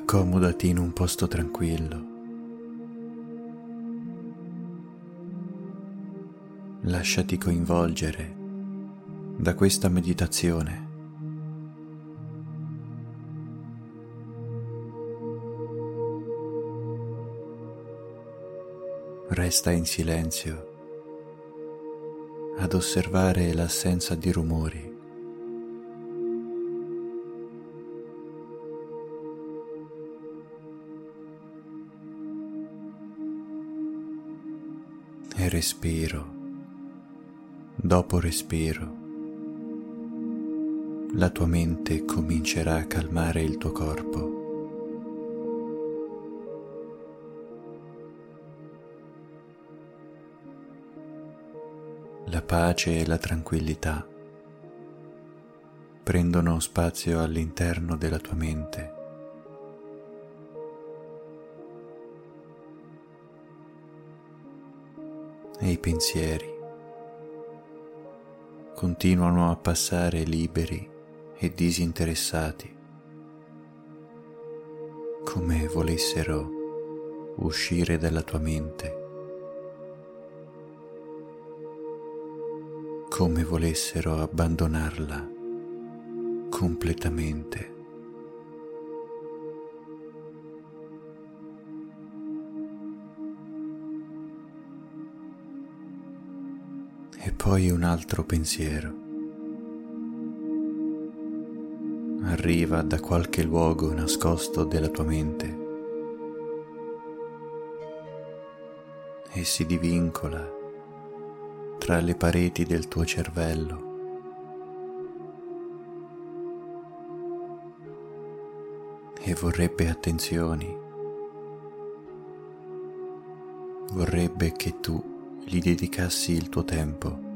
Accomodati in un posto tranquillo. Lasciati coinvolgere da questa meditazione. Resta in silenzio ad osservare l'assenza di rumori. E respiro, dopo respiro, la tua mente comincerà a calmare il tuo corpo. la pace e la tranquillità prendono spazio all'interno della tua mente. E i pensieri continuano a passare liberi e disinteressati, come volessero uscire dalla tua mente. come volessero abbandonarla completamente. E poi un altro pensiero. Arriva da qualche luogo nascosto della tua mente. E si divincola tra le pareti del tuo cervello. E vorrebbe attenzioni, vorrebbe che tu gli dedicassi il tuo tempo.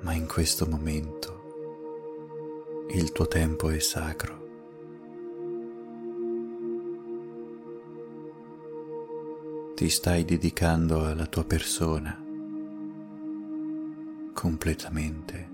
Ma in questo momento il tuo tempo è sacro. Ti stai dedicando alla tua persona completamente.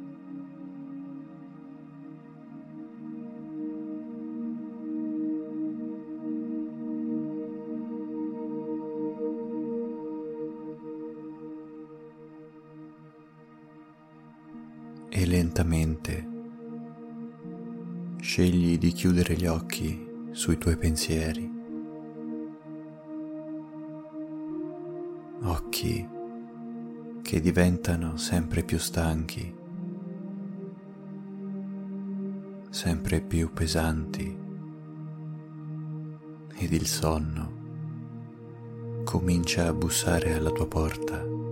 E lentamente scegli di chiudere gli occhi sui tuoi pensieri. Occhi che diventano sempre più stanchi, sempre più pesanti ed il sonno comincia a bussare alla tua porta.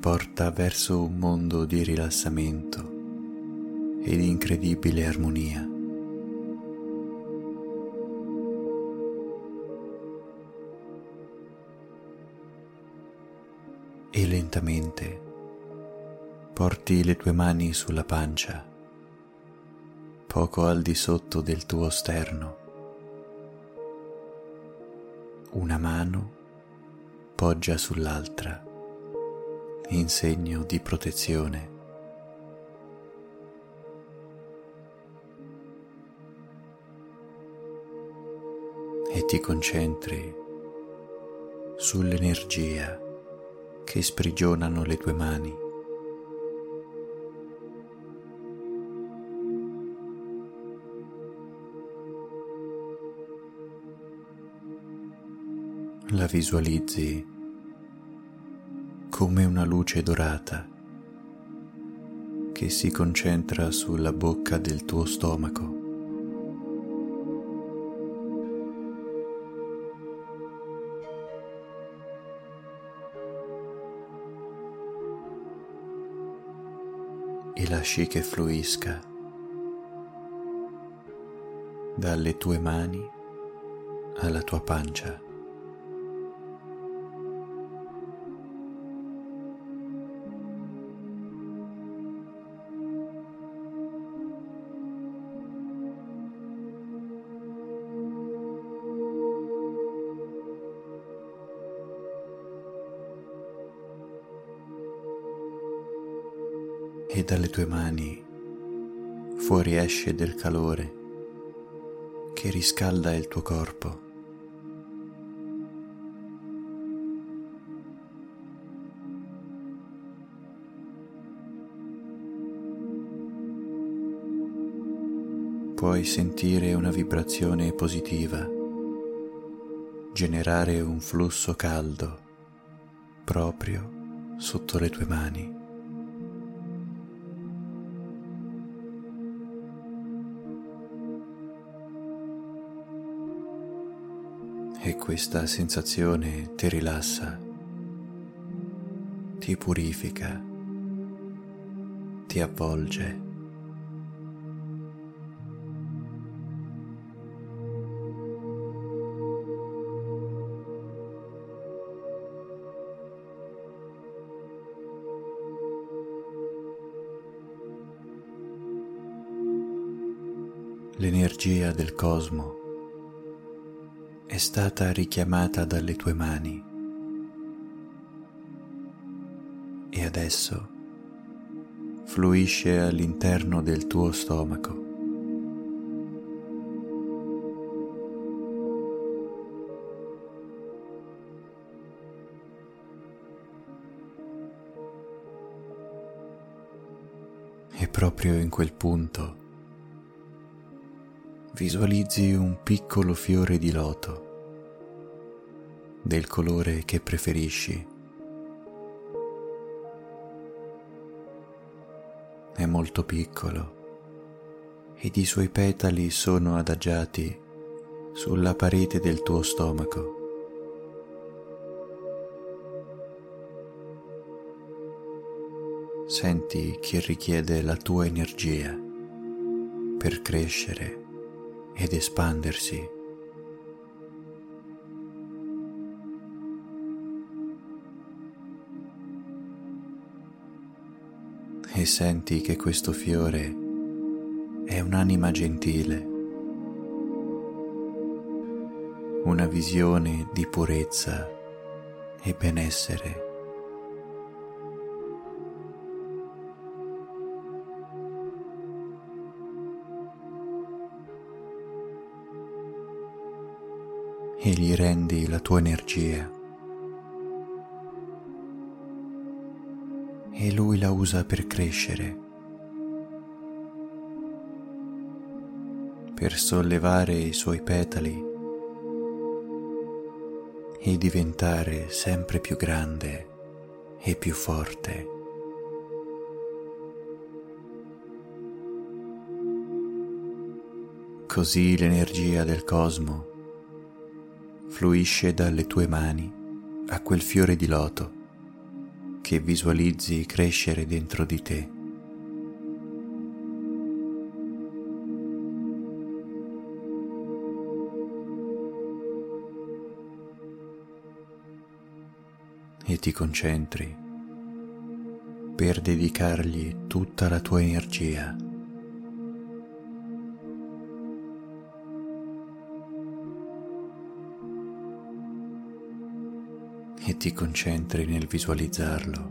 Porta verso un mondo di rilassamento e di incredibile armonia. E lentamente porti le tue mani sulla pancia, poco al di sotto del tuo sterno. Una mano poggia sull'altra in segno di protezione. E ti concentri sull'energia che sprigionano le tue mani. La visualizzi come una luce dorata che si concentra sulla bocca del tuo stomaco. E lasci che fluisca dalle tue mani alla tua pancia. E dalle tue mani fuoriesce del calore che riscalda il tuo corpo. Puoi sentire una vibrazione positiva, generare un flusso caldo proprio sotto le tue mani. Questa sensazione ti rilassa, ti purifica, ti avvolge. L'energia del cosmo è stata richiamata dalle tue mani e adesso fluisce all'interno del tuo stomaco. E proprio in quel punto visualizzi un piccolo fiore di loto del colore che preferisci. È molto piccolo ed i suoi petali sono adagiati sulla parete del tuo stomaco. Senti che richiede la tua energia per crescere ed espandersi. E senti che questo fiore è un'anima gentile, una visione di purezza e benessere. E gli rendi la tua energia. E lui la usa per crescere, per sollevare i suoi petali e diventare sempre più grande e più forte. Così l'energia del cosmo fluisce dalle tue mani a quel fiore di loto che visualizzi crescere dentro di te. E ti concentri per dedicargli tutta la tua energia. Ti concentri nel visualizzarlo.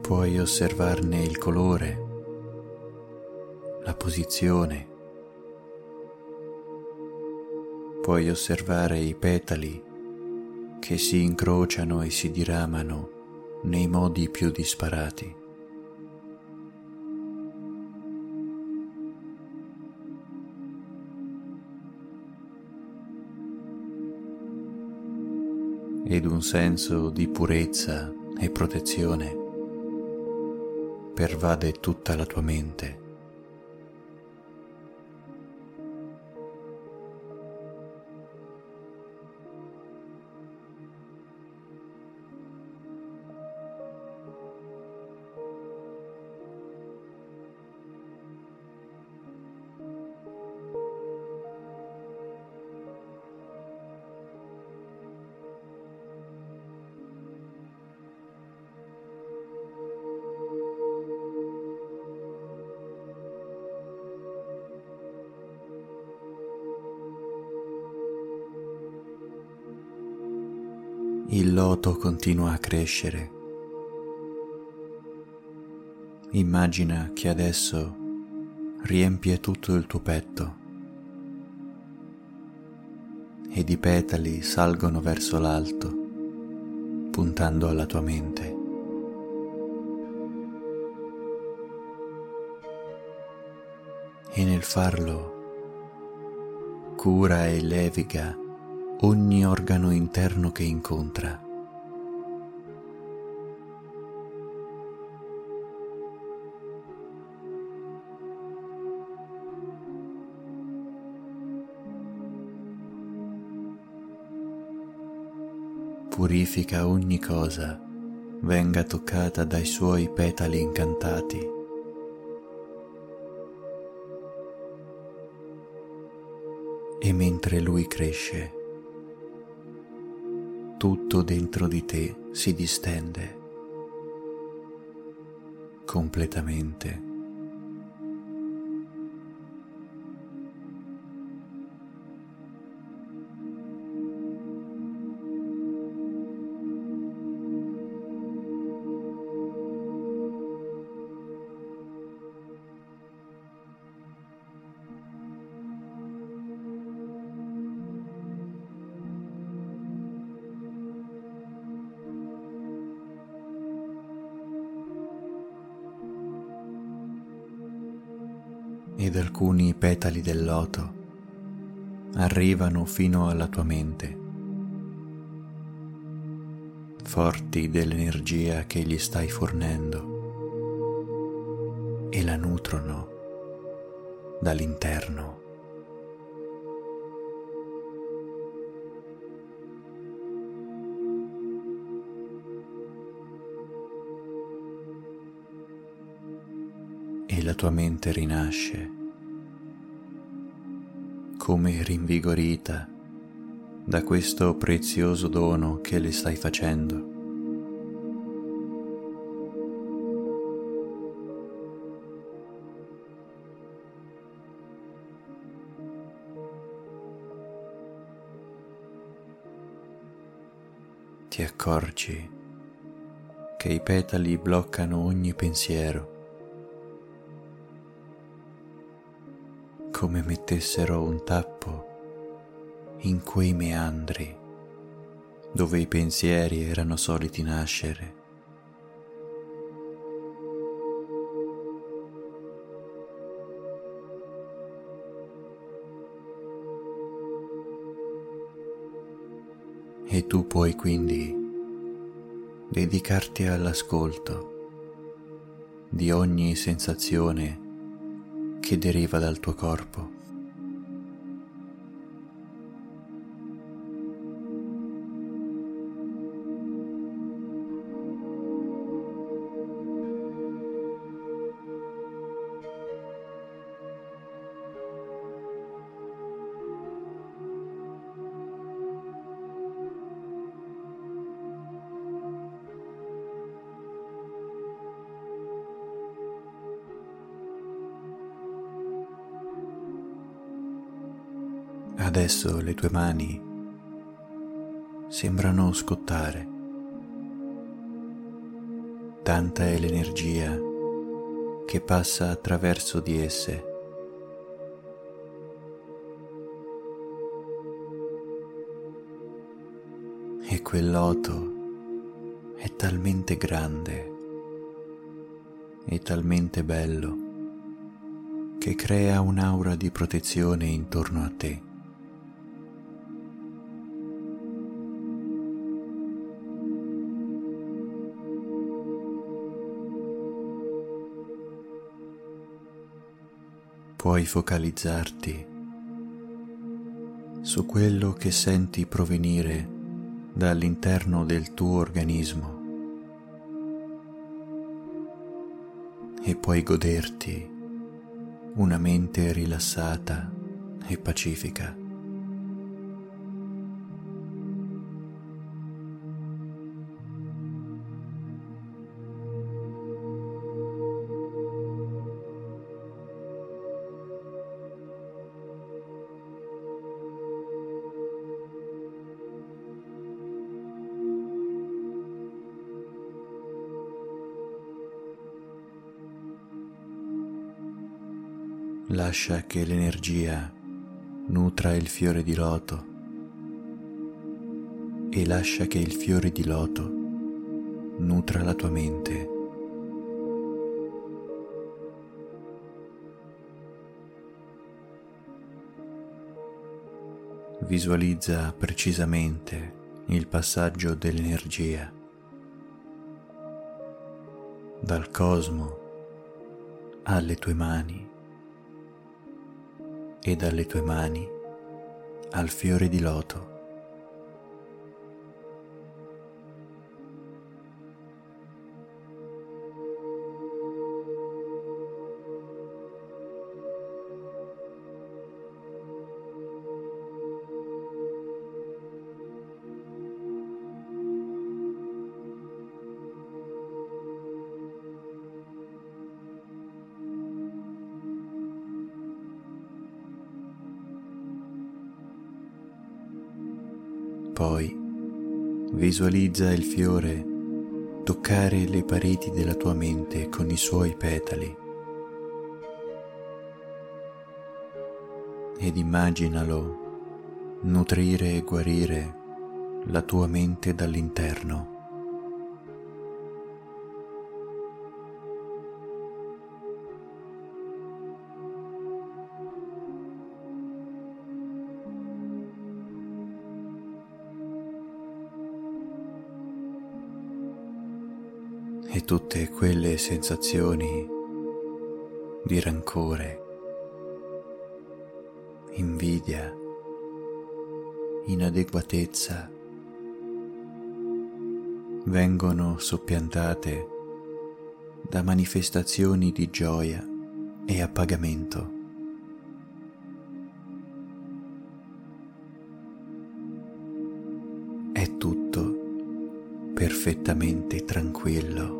Puoi osservarne il colore, la posizione, puoi osservare i petali che si incrociano e si diramano nei modi più disparati. Ed un senso di purezza e protezione pervade tutta la tua mente. Il loto continua a crescere. Immagina che adesso riempie tutto il tuo petto ed i petali salgono verso l'alto, puntando alla tua mente. E nel farlo cura e leviga ogni organo interno che incontra. purifica ogni cosa venga toccata dai suoi petali incantati. E mentre lui cresce, tutto dentro di te si distende completamente. Ed alcuni petali del loto arrivano fino alla tua mente, forti dell'energia che gli stai fornendo e la nutrono dall'interno. La tua mente rinasce come rinvigorita da questo prezioso dono che le stai facendo. Ti accorgi che i petali bloccano ogni pensiero come mettessero un tappo in quei meandri dove i pensieri erano soliti nascere. E tu puoi quindi dedicarti all'ascolto di ogni sensazione che deriva dal tuo corpo. Adesso le tue mani sembrano scottare. Tanta è l'energia che passa attraverso di esse. E quel loto è talmente grande e talmente bello che crea un'aura di protezione intorno a te. Puoi focalizzarti su quello che senti provenire dall'interno del tuo organismo e puoi goderti una mente rilassata e pacifica. Lascia che l'energia nutra il fiore di loto e lascia che il fiore di loto nutra la tua mente. Visualizza precisamente il passaggio dell'energia dal cosmo alle tue mani e dalle tue mani al fiore di loto. Poi visualizza il fiore toccare le pareti della tua mente con i suoi petali ed immaginalo nutrire e guarire la tua mente dall'interno. E tutte quelle sensazioni di rancore, invidia, inadeguatezza vengono soppiantate da manifestazioni di gioia e appagamento. È tutto perfettamente tranquillo.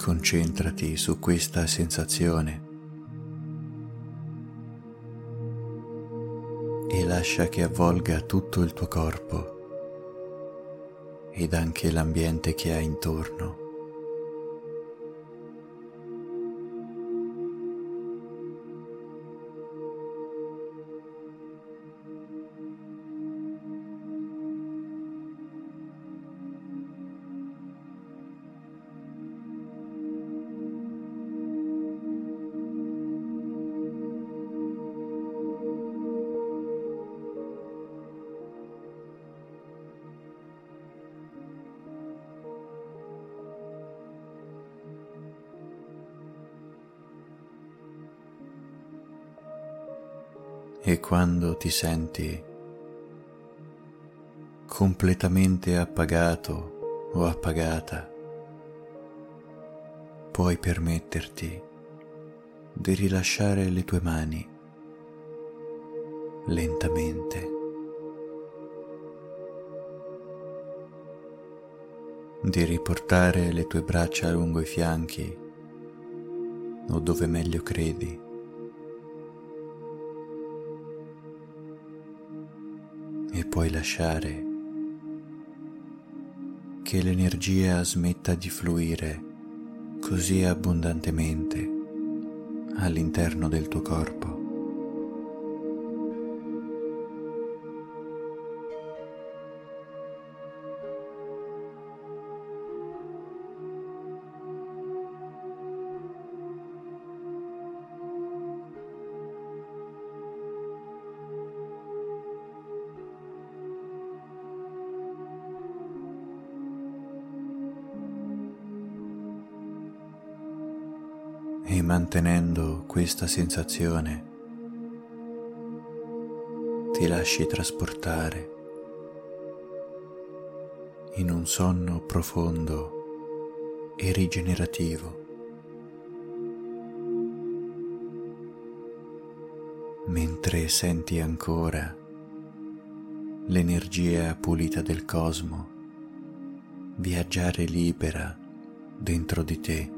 Concentrati su questa sensazione e lascia che avvolga tutto il tuo corpo ed anche l'ambiente che hai intorno. E quando ti senti completamente appagato o appagata, puoi permetterti di rilasciare le tue mani lentamente. di riportare le tue braccia lungo i fianchi o dove meglio credi. E puoi lasciare che l'energia smetta di fluire così abbondantemente all'interno del tuo corpo. E mantenendo questa sensazione ti lasci trasportare in un sonno profondo e rigenerativo. Mentre senti ancora l'energia pulita del cosmo viaggiare libera dentro di te.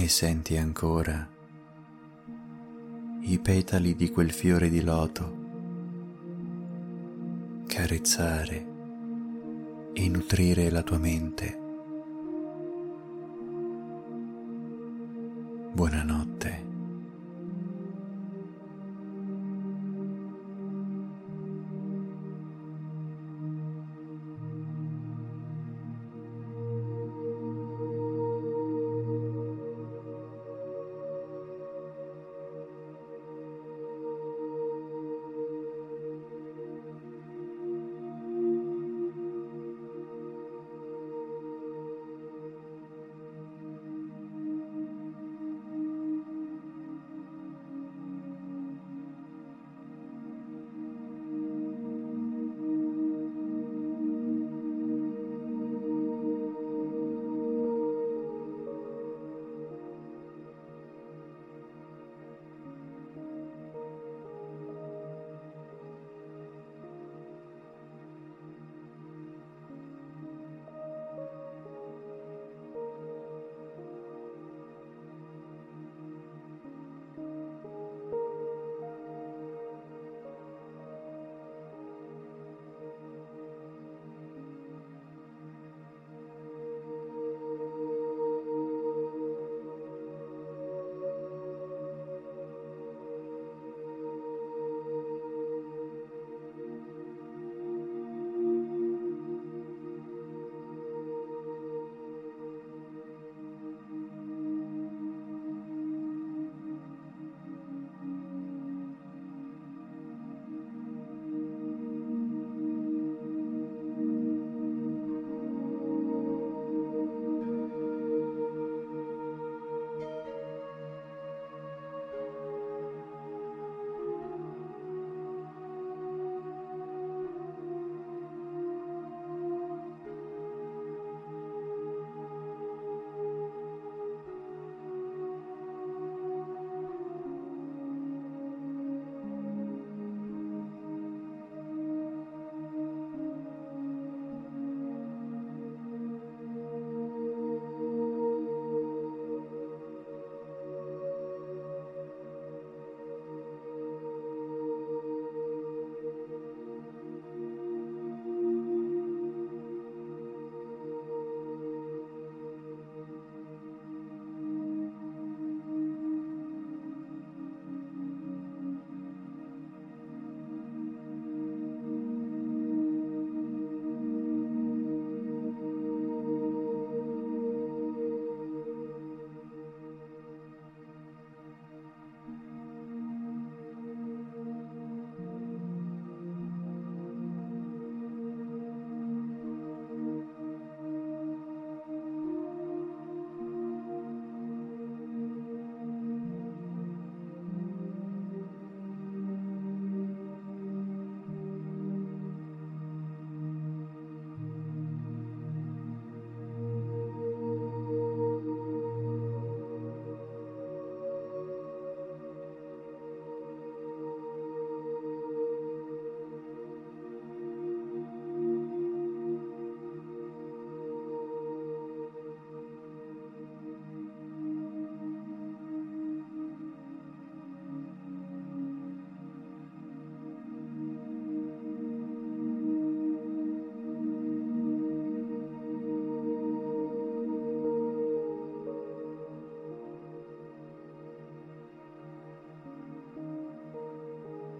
E senti ancora i petali di quel fiore di loto carezzare e nutrire la tua mente. Buonanotte.